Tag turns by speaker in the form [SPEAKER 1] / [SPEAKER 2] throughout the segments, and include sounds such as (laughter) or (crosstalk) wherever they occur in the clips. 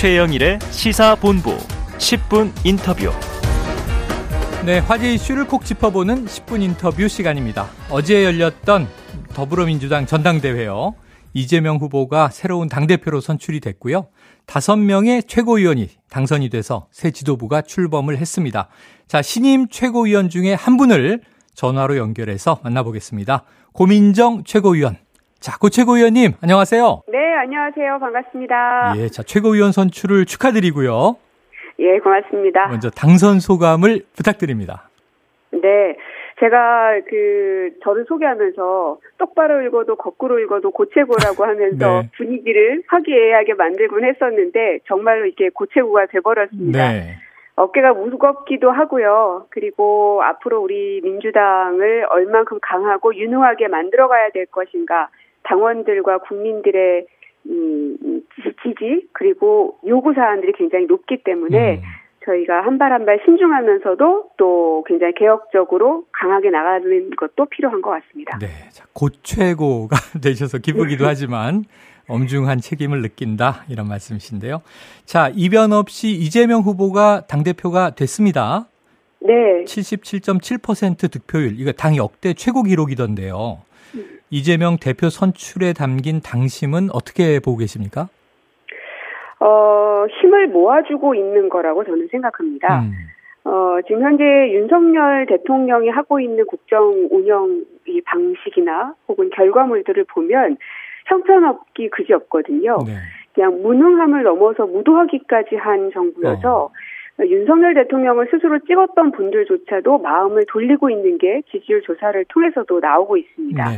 [SPEAKER 1] 최영일의 시사본부 10분 인터뷰.
[SPEAKER 2] 네, 화제 이슈를 콕 짚어보는 10분 인터뷰 시간입니다. 어제 열렸던 더불어민주당 전당대회요. 이재명 후보가 새로운 당대표로 선출이 됐고요. 다섯 명의 최고위원이 당선이 돼서 새 지도부가 출범을 했습니다. 자, 신임 최고위원 중에 한 분을 전화로 연결해서 만나보겠습니다. 고민정 최고위원. 자, 고 최고위원님, 안녕하세요.
[SPEAKER 3] 네, 안녕하세요. 반갑습니다.
[SPEAKER 2] 예, 자, 최고위원 선출을 축하드리고요.
[SPEAKER 3] 예, 고맙습니다.
[SPEAKER 2] 먼저 당선 소감을 부탁드립니다.
[SPEAKER 3] 네. 제가 그 저를 소개하면서 똑바로 읽어도 거꾸로 읽어도 고체고라고 하면서 (laughs) 네. 분위기를 화기애애하게 만들곤 했었는데 정말로 이게 고체고가 돼버렸습니다. 네. 어깨가 무겁기도 하고요. 그리고 앞으로 우리 민주당을 얼만큼 강하고 유능하게 만들어가야 될 것인가 당원들과 국민들의 이 지지 그리고 요구 사안들이 굉장히 높기 때문에 음. 저희가 한 발 한 발 신중하면서도 또 굉장히 개혁적으로 강하게 나가는 것도 필요한 것 같습니다.
[SPEAKER 2] 네, 자, 고최고가 (laughs) 되셔서 기쁘기도 하지만 엄중한 책임을 느낀다 이런 말씀이신데요. 자, 이변 없이 이재명 후보가 당 대표가 됐습니다.
[SPEAKER 3] 네.
[SPEAKER 2] 77.7% 득표율 이거 당 역대 최고 기록이던데요. 이재명 대표 선출에 담긴 당심은 어떻게 보고 계십니까?
[SPEAKER 3] 어, 힘을 모아주고 있는 거라고 저는 생각합니다. 음. 어, 지금 현재 윤석열 대통령이 하고 있는 국정 운영 이 방식이나 혹은 결과물들을 보면 형편없기 그지 없거든요. 네. 그냥 무능함을 넘어서 무도하기까지 한 정부여서 어. 윤석열 대통령을 스스로 찍었던 분들조차도 마음을 돌리고 있는 게 지지율 조사를 통해서도 나오고 있습니다. 네.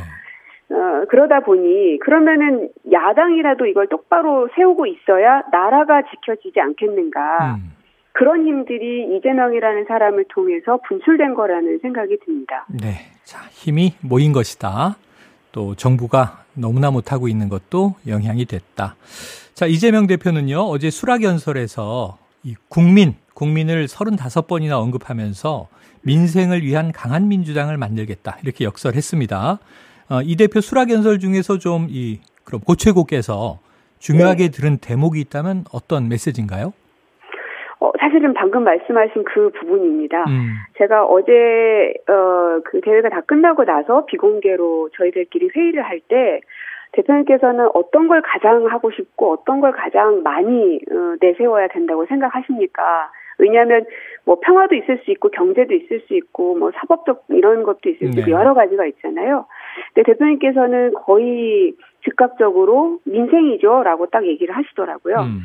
[SPEAKER 3] 어, 그러다 보니 그러면은 야당이라도 이걸 똑바로 세우고 있어야 나라가 지켜지지 않겠는가. 음. 그런 힘들이 이재명이라는 사람을 통해서 분출된 거라는 생각이 듭니다.
[SPEAKER 2] 네. 자, 힘이 모인 것이다. 또 정부가 너무나 못하고 있는 것도 영향이 됐다. 자, 이재명 대표는요, 어제 수락연설에서 이 국민, 국민을 35번이나 언급하면서 민생을 위한 강한 민주당을 만들겠다. 이렇게 역설했습니다. 어, 이 대표 수락연설 중에서 좀 이 그럼 고최고께서 중요하게 네. 들은 대목이 있다면 어떤 메시지인가요?
[SPEAKER 3] 어, 사실은 방금 말씀하신 그 부분입니다. 음. 제가 어제 어, 그 대회가 다 끝나고 나서 비공개로 저희들끼리 회의를 할 때 대표님께서는 어떤 걸 가장 하고 싶고 어떤 걸 가장 많이 어, 내세워야 된다고 생각하십니까? 왜냐하면 뭐 평화도 있을 수 있고 경제도 있을 수 있고 뭐 사법적 이런 것도 있을 수 있고 네. 여러 가지가 있잖아요. 근데 대표님께서는 거의 즉각적으로 민생이죠라고 딱 얘기를 하시더라고요. 음.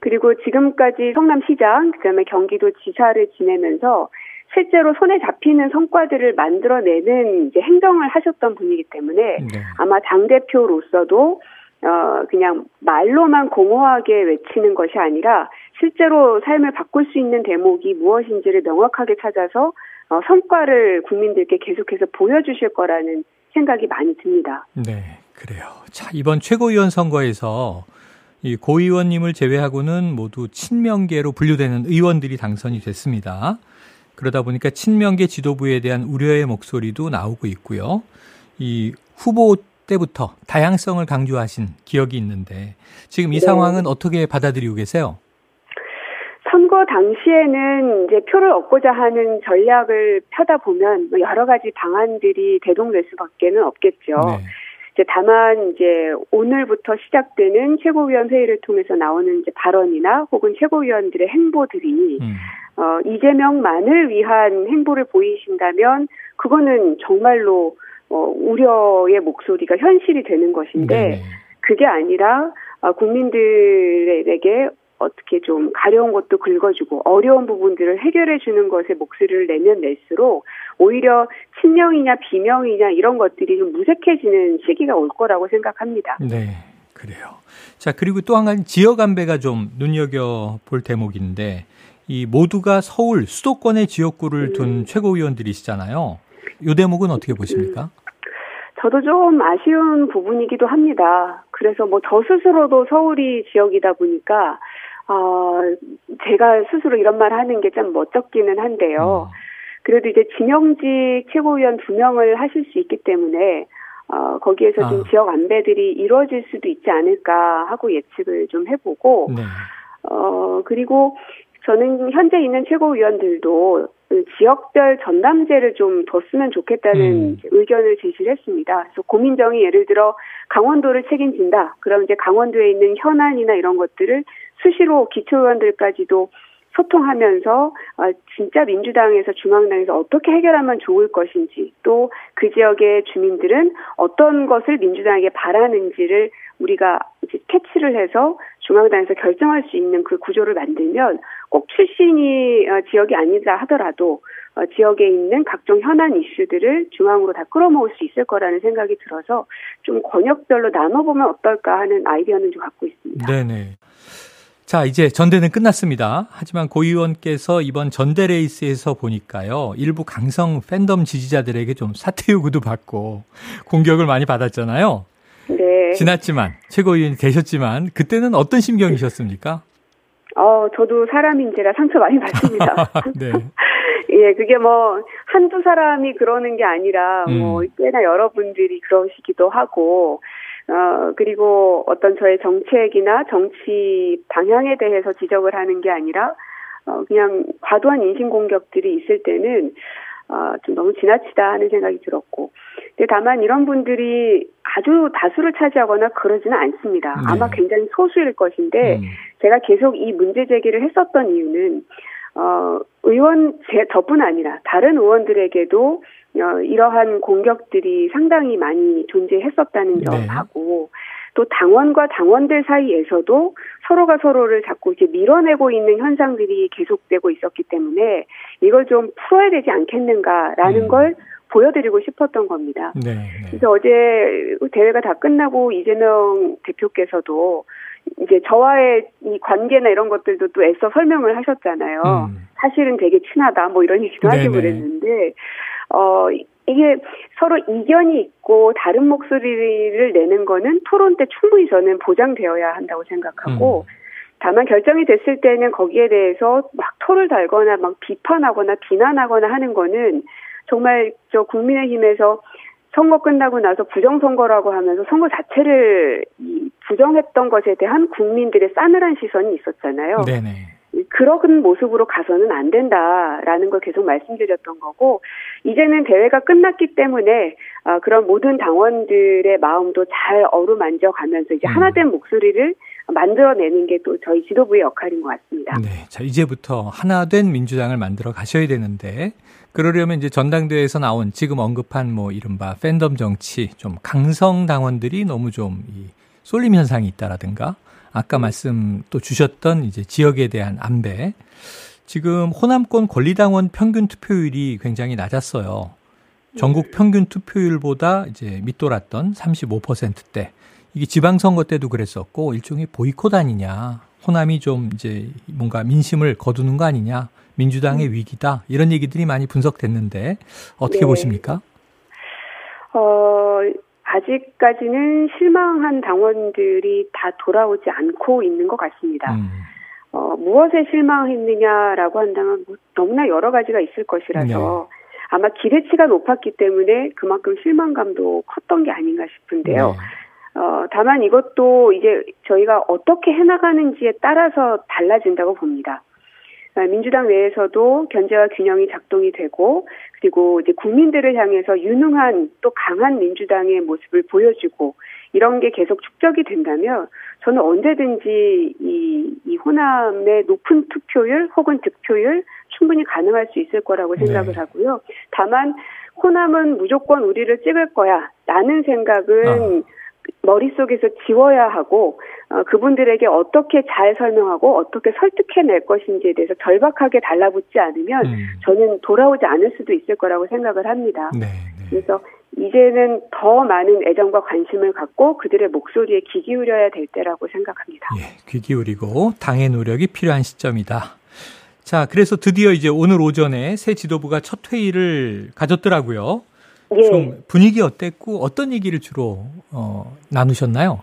[SPEAKER 3] 그리고 지금까지 성남시장 그다음에 경기도 지사를 지내면서 실제로 손에 잡히는 성과들을 만들어내는 이제 행정을 하셨던 분이기 때문에 네. 아마 당 대표로서도 어 그냥 말로만 공허하게 외치는 것이 아니라 실제로 삶을 바꿀 수 있는 대목이 무엇인지를 명확하게 찾아서 어, 성과를 국민들께 계속해서 보여주실 거라는 생각이 많이 듭니다.
[SPEAKER 2] 네, 그래요. 자, 이번 최고위원 선거에서 이 고의원님을 제외하고는 모두 친명계로 분류되는 의원들이 당선이 됐습니다. 그러다 보니까 친명계 지도부에 대한 우려의 목소리도 나오고 있고요. 이 후보 때부터 다양성을 강조하신 기억이 있는데 지금 이 네. 상황은 어떻게 받아들이고 계세요?
[SPEAKER 3] 선거 당시에는 이제 표를 얻고자 하는 전략을 펴다 보면 뭐 여러 가지 방안들이 대동될 수밖에는 없겠죠. 네. 이제 다만 이제 오늘부터 시작되는 최고위원 회의를 통해서 나오는 이제 발언이나 혹은 최고위원들의 행보들이 음. 어, 이재명만을 위한 행보를 보이신다면 그거는 정말로 어, 우려의 목소리가 현실이 되는 것인데 네 그게 아니라 어, 국민들에게 어떻게 좀 가려운 것도 긁어주고 어려운 부분들을 해결해 주는 것에 목소리를 내면 낼수록 오히려 친명이냐 비명이냐 이런 것들이 좀 무색해지는 시기가 올 거라고 생각합니다.
[SPEAKER 2] 네. 그래요. 자, 그리고 또 한 가지 지역 안배가 좀 눈여겨 볼 대목인데 이 모두가 서울 수도권의 지역구를 둔 음. 최고위원들이시잖아요. 이 대목은 어떻게 보십니까? 음.
[SPEAKER 3] 저도 좀 아쉬운 부분이기도 합니다. 그래서 뭐 저 스스로도 서울이 지역이다 보니까 어, 제가 스스로 이런 말 하는 게좀 멋쩍기는 한데요. 음. 그래도 이제 진영직 최고위원 두 명을 하실 수 있기 때문에 어, 거기에서 아. 좀 지역 안배들이 이루어질 수도 있지 않을까 하고 예측을 좀 해보고, 네. 어, 그리고 저는 현재 있는 최고위원들도 그 지역별 전담제를 좀 뒀으면 좋겠다는 음. 의견을 제시를 했습니다. 그래서 고민정이 예를 들어 강원도를 책임진다. 그럼 이제 강원도에 있는 현안이나 이런 것들을 수시로 기초의원들까지도 소통하면서 아, 진짜 민주당에서 중앙당에서 어떻게 해결하면 좋을 것인지 또 그 지역의 주민들은 어떤 것을 민주당에게 바라는지를 우리가 이제 캐치를 해서 중앙당에서 결정할 수 있는 그 구조를 만들면 꼭 출신이 어, 지역이 아니다 하더라도 어, 지역에 있는 각종 현안 이슈들을 중앙으로 다 끌어모을 수 있을 거라는 생각이 들어서 좀 권역별로 나눠보면 어떨까 하는 아이디어는 좀 갖고 있습니다.
[SPEAKER 2] 네네. 자, 이제 전대는 끝났습니다. 하지만 고 의원께서 이번 전대 레이스에서 보니까요. 일부 강성 팬덤 지지자들에게 좀 사퇴 요구도 받고 공격을 많이 받았잖아요. 네. 지났지만 최고위원이 되셨지만 그때는 어떤 심경이셨습니까?
[SPEAKER 3] 어, 저도 사람인지라 상처 많이 (laughs) 받습니다. 네. (laughs) 예, 그게 뭐 한두 사람이 그러는 게 아니라 뭐 음. 뭐 꽤나 여러분들이 그러시기도 하고 어, 그리고 어떤 저의 정책이나 정치 방향에 대해서 지적을 하는 게 아니라, 어, 그냥 과도한 인신공격들이 있을 때는, 어, 좀 너무 지나치다 하는 생각이 들었고. 근데 다만 이런 분들이 아주 다수를 차지하거나 그러지는 않습니다. 네. 아마 굉장히 소수일 것인데, 음. 제가 계속 이 문제 제기를 했었던 이유는, 어, 의원, 제, 저뿐 아니라 다른 의원들에게도 어, 이러한 공격들이 상당히 많이 존재했었다는 점하고 네. 또 당원과 당원들 사이에서도 서로가 서로를 자꾸 이제 밀어내고 있는 현상들이 계속되고 있었기 때문에 이걸 좀 풀어야 되지 않겠는가라는 음. 걸 보여드리고 싶었던 겁니다. 네, 네. 그래서 어제 대회가 다 끝나고 이재명 대표께서도 이제 저와의 이 관계나 이런 것들도 또 애써 설명을 하셨잖아요. 음. 사실은 되게 친하다 뭐 이런 얘기도 네네. 하시고 그랬는데 어, 이게 서로 이견이 있고 다른 목소리를 내는 거는 토론 때 충분히 저는 보장되어야 한다고 생각하고 음. 다만 결정이 됐을 때는 거기에 대해서 막 토를 달거나 막 비판하거나 비난하거나 하는 거는 정말 저 국민의힘에서 선거 끝나고 나서 부정선거라고 하면서 선거 자체를 부정했던 것에 대한 국민들의 싸늘한 시선이 있었잖아요. 네네. 그런 모습으로 가서는 안 된다라는 걸 계속 말씀드렸던 거고 이제는 대회가 끝났기 때문에 어, 그런 모든 당원들의 마음도 잘 어루만져 가면서 이제 음. 하나된 목소리를 만들어내는 게 또 저희 지도부의 역할인 것 같습니다.
[SPEAKER 2] 네, 자 이제부터 하나된 민주당을 만들어 가셔야 되는데 그러려면 이제 전당대회에서 나온 지금 언급한 뭐 이른바 팬덤 정치 좀 강성 당원들이 너무 좀 이 쏠림 현상이 있다라든가 아까 말씀 또 주셨던 이제 지역에 대한 안배. 지금 호남권 권리당원 평균 투표율이 굉장히 낮았어요. 전국 평균 투표율보다 이제 밑돌았던 35%대. 이게 지방선거 때도 그랬었고 일종의 보이콧 아니냐. 호남이 좀 이제 뭔가 민심을 거두는 거 아니냐. 민주당의 위기다. 이런 얘기들이 많이 분석됐는데 어떻게 네. 보십니까?
[SPEAKER 3] 어, 아직까지는 실망한 당원들이 다 돌아오지 않고 있는 것 같습니다. 음. 어, 무엇에 실망했느냐라고 한다면 뭐 너무나 여러 가지가 있을 것이라서 네. 아마 기대치가 높았기 때문에 그만큼 실망감도 컸던 게 아닌가 싶은데요. 네. 어, 다만 이것도 이제 저희가 어떻게 해나가는지에 따라서 달라진다고 봅니다. 아, 민주당 내에서도 견제와 균형이 작동이 되고 그리고 이제 국민들을 향해서 유능한 또 강한 민주당의 모습을 보여주고 이런 게 계속 축적이 된다면 저는 언제든지 이, 이 호남의 높은 투표율 혹은 득표율 충분히 가능할 수 있을 거라고 네. 생각을 네. 하고요. 다만 호남은 무조건 우리를 찍을 거야 라는 생각은 아. 머릿속에서 지워야 하고 어, 그분들에게 어떻게 잘 설명하고 어떻게 설득해낼 것인지에 대해서 절박하게 달라붙지 않으면 음. 저는 돌아오지 않을 수도 있을 거라고 생각을 합니다. 네, 네. 그래서 이제는 더 많은 애정과 관심을 갖고 그들의 목소리에 귀 기울여야 될 때라고 생각합니다.
[SPEAKER 2] 예, 귀 기울이고 당의 노력이 필요한 시점이다. 자, 그래서 드디어 이제 오늘 오전에 새 지도부가 첫 회의를 가졌더라고요. 예. 좀 분위기 어땠고 어떤 얘기를 주로 어, 나누셨나요?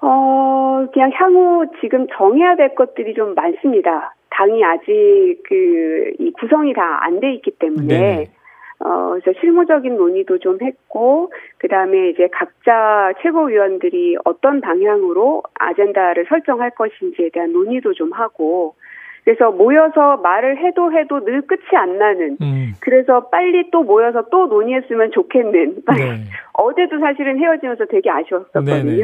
[SPEAKER 3] 어, 그냥 향후 지금 정해야 될 것들이 좀 많습니다. 당이 아직 그, 이 구성이 다 안 돼 있기 때문에, 네 어, 그래서 실무적인 논의도 좀 했고, 그 다음에 이제 각자 최고위원들이 어떤 방향으로 아젠다를 설정할 것인지에 대한 논의도 좀 하고, 그래서 모여서 말을 해도 해도 늘 끝이 안 나는. 음. 그래서 빨리 또 모여서 또 논의했으면 좋겠는. 네. (laughs) 어제도 사실은 헤어지면서 되게 아쉬웠었거든요. 네네.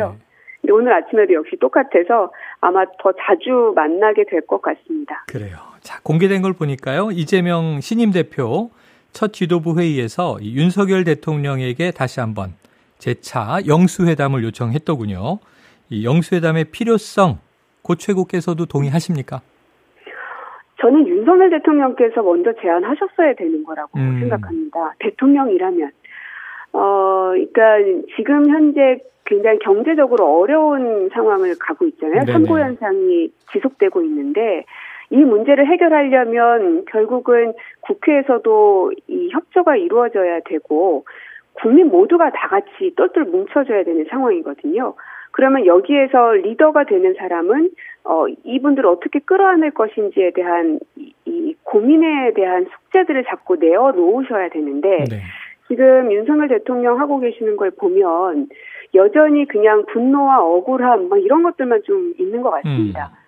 [SPEAKER 3] 근데 오늘 아침에도 역시 똑같아서 아마 더 자주 만나게 될 것 같습니다.
[SPEAKER 2] 그래요. 자, 공개된 걸 보니까요. 이재명 신임 대표 첫 지도부 회의에서 윤석열 대통령에게 다시 한번 재차 영수회담을 요청했더군요. 이 영수회담의 필요성 고 최고께서도 동의하십니까?
[SPEAKER 3] 저는 윤석열 대통령께서 먼저 제안하셨어야 되는 거라고 음. 생각합니다. 대통령이라면. 어, 그러니까 지금 현재 굉장히 경제적으로 어려운 상황을 가고 있잖아요. 선고 현상이 지속되고 있는데 이 문제를 해결하려면 결국은 국회에서도 이 협조가 이루어져야 되고 국민 모두가 다 같이 똘똘 뭉쳐져야 되는 상황이거든요. 그러면 여기에서 리더가 되는 사람은 어 이분들을 어떻게 끌어안을 것인지에 대한 이, 이 고민에 대한 숙제들을 자꾸 내어 놓으셔야 되는데 네. 지금 윤석열 대통령 하고 계시는 걸 보면 여전히 그냥 분노와 억울함 막 이런 것들만 좀 있는 것 같습니다. 음.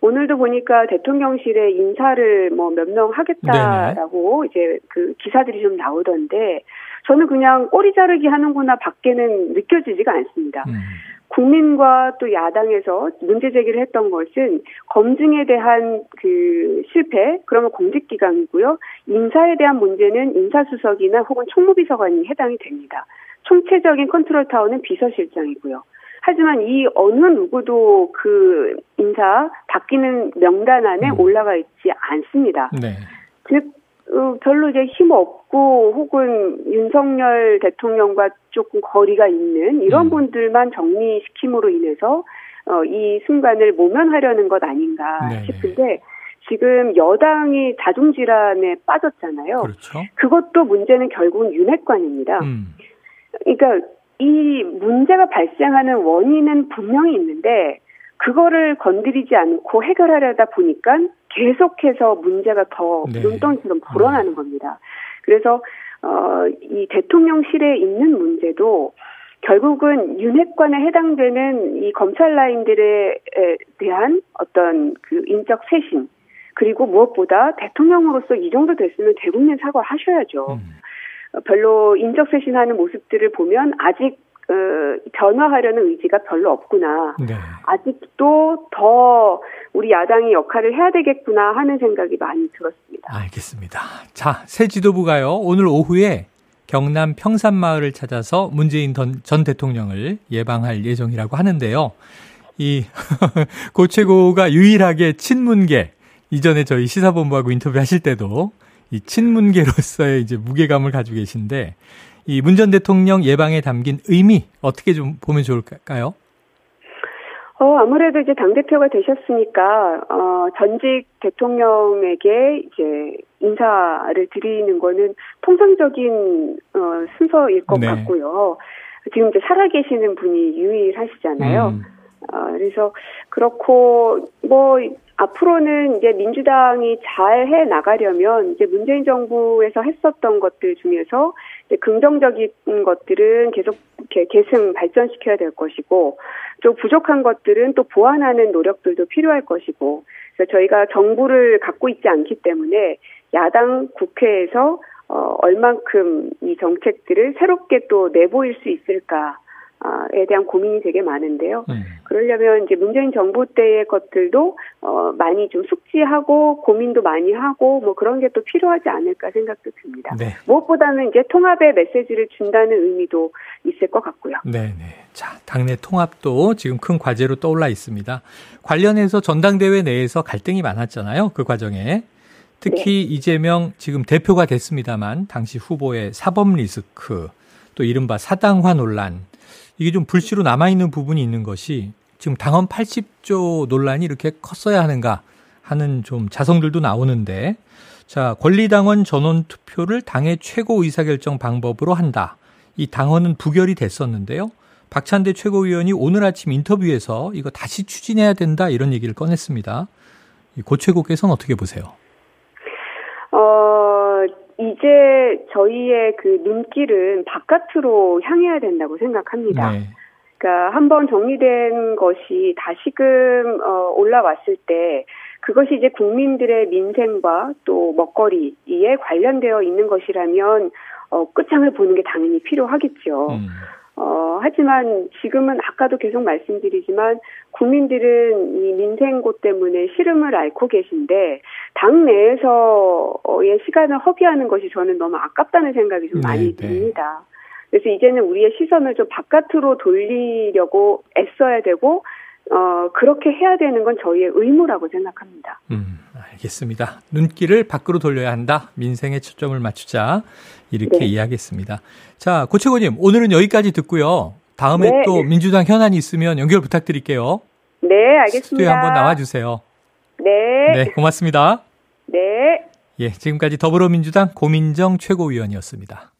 [SPEAKER 3] 오늘도 보니까 대통령실에 인사를 뭐 몇 명 하겠다라고 네네. 이제 그 기사들이 좀 나오던데 저는 그냥 꼬리 자르기 하는구나 밖에는 느껴지지가 않습니다. 음. 국민과 또 야당에서 문제 제기를 했던 것은 검증에 대한 그 실패, 그러면 공직기강이고요. 인사에 대한 문제는 인사수석이나 혹은 총무비서관이 해당이 됩니다. 총체적인 컨트롤 타워는 비서실장이고요. 하지만 이 어느 누구도 그 인사 바뀌는 명단 안에 음. 올라가 있지 않습니다. 네. 즉 어, 별로 이제 힘 없고 혹은 윤석열 대통령과 조금 거리가 있는 이런 음. 분들만 정리시킴으로 인해서 어, 이 순간을 모면하려는 것 아닌가 네네. 싶은데 지금 여당이 자중질환에 빠졌잖아요. 그렇죠. 그것도 문제는 결국은 윤핵관입니다. 음. 그러니까 이 문제가 발생하는 원인은 분명히 있는데 그거를 건드리지 않고 해결하려다 보니까 계속해서 문제가 더 네. 눈덩이처럼 불어나는 겁니다. 그래서 어, 이 대통령실에 있는 문제도 결국은 윤핵관에 해당되는 이 검찰 라인들에 대한 어떤 그 인적 쇄신 그리고 무엇보다 대통령으로서 이 정도 됐으면 대국민 사과하셔야죠. 음. 별로 인적 쇄신하는 모습들을 보면 아직 어, 변화하려는 의지가 별로 없구나. 네. 아직도 더 우리 야당이 역할을 해야 되겠구나 하는 생각이 많이 들었습니다.
[SPEAKER 2] 알겠습니다. 자, 새 지도부가요. 오늘 오후에 경남 평산마을을 찾아서 문재인 전 대통령을 예방할 예정이라고 하는데요. 이 (laughs) 고최고가 유일하게 친문계 이전에 저희 시사본부하고 인터뷰하실 때도 이 친문계로서의 이제 무게감을 가지고 계신데 이 문 전 대통령 예방에 담긴 의미 어떻게 좀 보면 좋을까요?
[SPEAKER 3] 어, 아무래도 이제 당대표가 되셨으니까, 어, 전직 대통령에게 이제 인사를 드리는 거는 통상적인, 어, 순서일 것 네. 같고요. 지금 이제 살아계시는 분이 유일하시잖아요. 음. 어, 그래서 그렇고, 뭐, 앞으로는 이제 민주당이 잘 해 나가려면 이제 문재인 정부에서 했었던 것들 중에서 이제 긍정적인 것들은 계속 계승 발전시켜야 될 것이고 좀 부족한 것들은 또 보완하는 노력들도 필요할 것이고 그래서 저희가 정부를 갖고 있지 않기 때문에 야당 국회에서 어, 얼만큼 이 정책들을 새롭게 또 내보일 수 있을까 에 대한 고민이 되게 많은데요. 네. 그러려면 이제 문재인 정부 때의 것들도 어 많이 좀 숙지하고 고민도 많이 하고 뭐 그런 게 또 필요하지 않을까 생각도 듭니다. 네. 무엇보다는 이제 통합의 메시지를 준다는 의미도 있을 것 같고요.
[SPEAKER 2] 네, 네. 자, 당내 통합도 지금 큰 과제로 떠올라 있습니다. 관련해서 전당대회 내에서 갈등이 많았잖아요. 그 과정에. 특히 네. 이재명 지금 대표가 됐습니다만 당시 후보의 사법 리스크 또 이른바 사당화 논란 이게 좀 불씨로 남아 있는 부분이 있는 것이 지금 당헌 80조 논란이 이렇게 컸어야 하는가 하는 좀 자성들도 나오는데 자, 권리당원 전원 투표를 당의 최고 의사결정 방법으로 한다. 이 당헌은 부결이 됐었는데요. 박찬대 최고위원이 오늘 아침 인터뷰에서 이거 다시 추진해야 된다 이런 얘기를 꺼냈습니다. 고 최고께서는 어떻게 보세요?
[SPEAKER 3] 어, 이제 저희의 그 눈길은 바깥으로 향해야 된다고 생각합니다. 네. 그러니까 한번 정리된 것이 다시금 어, 올라왔을 때 그것이 이제 국민들의 민생과 또 먹거리에 관련되어 있는 것이라면 어, 끝장을 보는 게 당연히 필요하겠죠. 음. 어, 하지만 지금은 아까도 계속 말씀드리지만 국민들은 이 민생고 때문에 시름을 앓고 계신데 당 내에서의 시간을 허비하는 것이 저는 너무 아깝다는 생각이 좀 많이 네, 네. 듭니다. 그래서 이제는 우리의 시선을 좀 바깥으로 돌리려고 애써야 되고 어, 그렇게 해야 되는 건 저희의 의무라고 생각합니다.
[SPEAKER 2] 음, 알겠습니다. 눈길을 밖으로 돌려야 한다. 민생에 초점을 맞추자. 이렇게 네. 이야기했습니다. 자, 고채고님, 오늘은 여기까지 듣고요. 다음에 네. 또 민주당 현안이 있으면 연결 부탁드릴게요.
[SPEAKER 3] 네, 알겠습니다.
[SPEAKER 2] 스튜디오 한번 나와주세요.
[SPEAKER 3] 네.
[SPEAKER 2] 네, 고맙습니다.
[SPEAKER 3] 네.
[SPEAKER 2] 예, 지금까지 더불어민주당 고민정 최고위원이었습니다.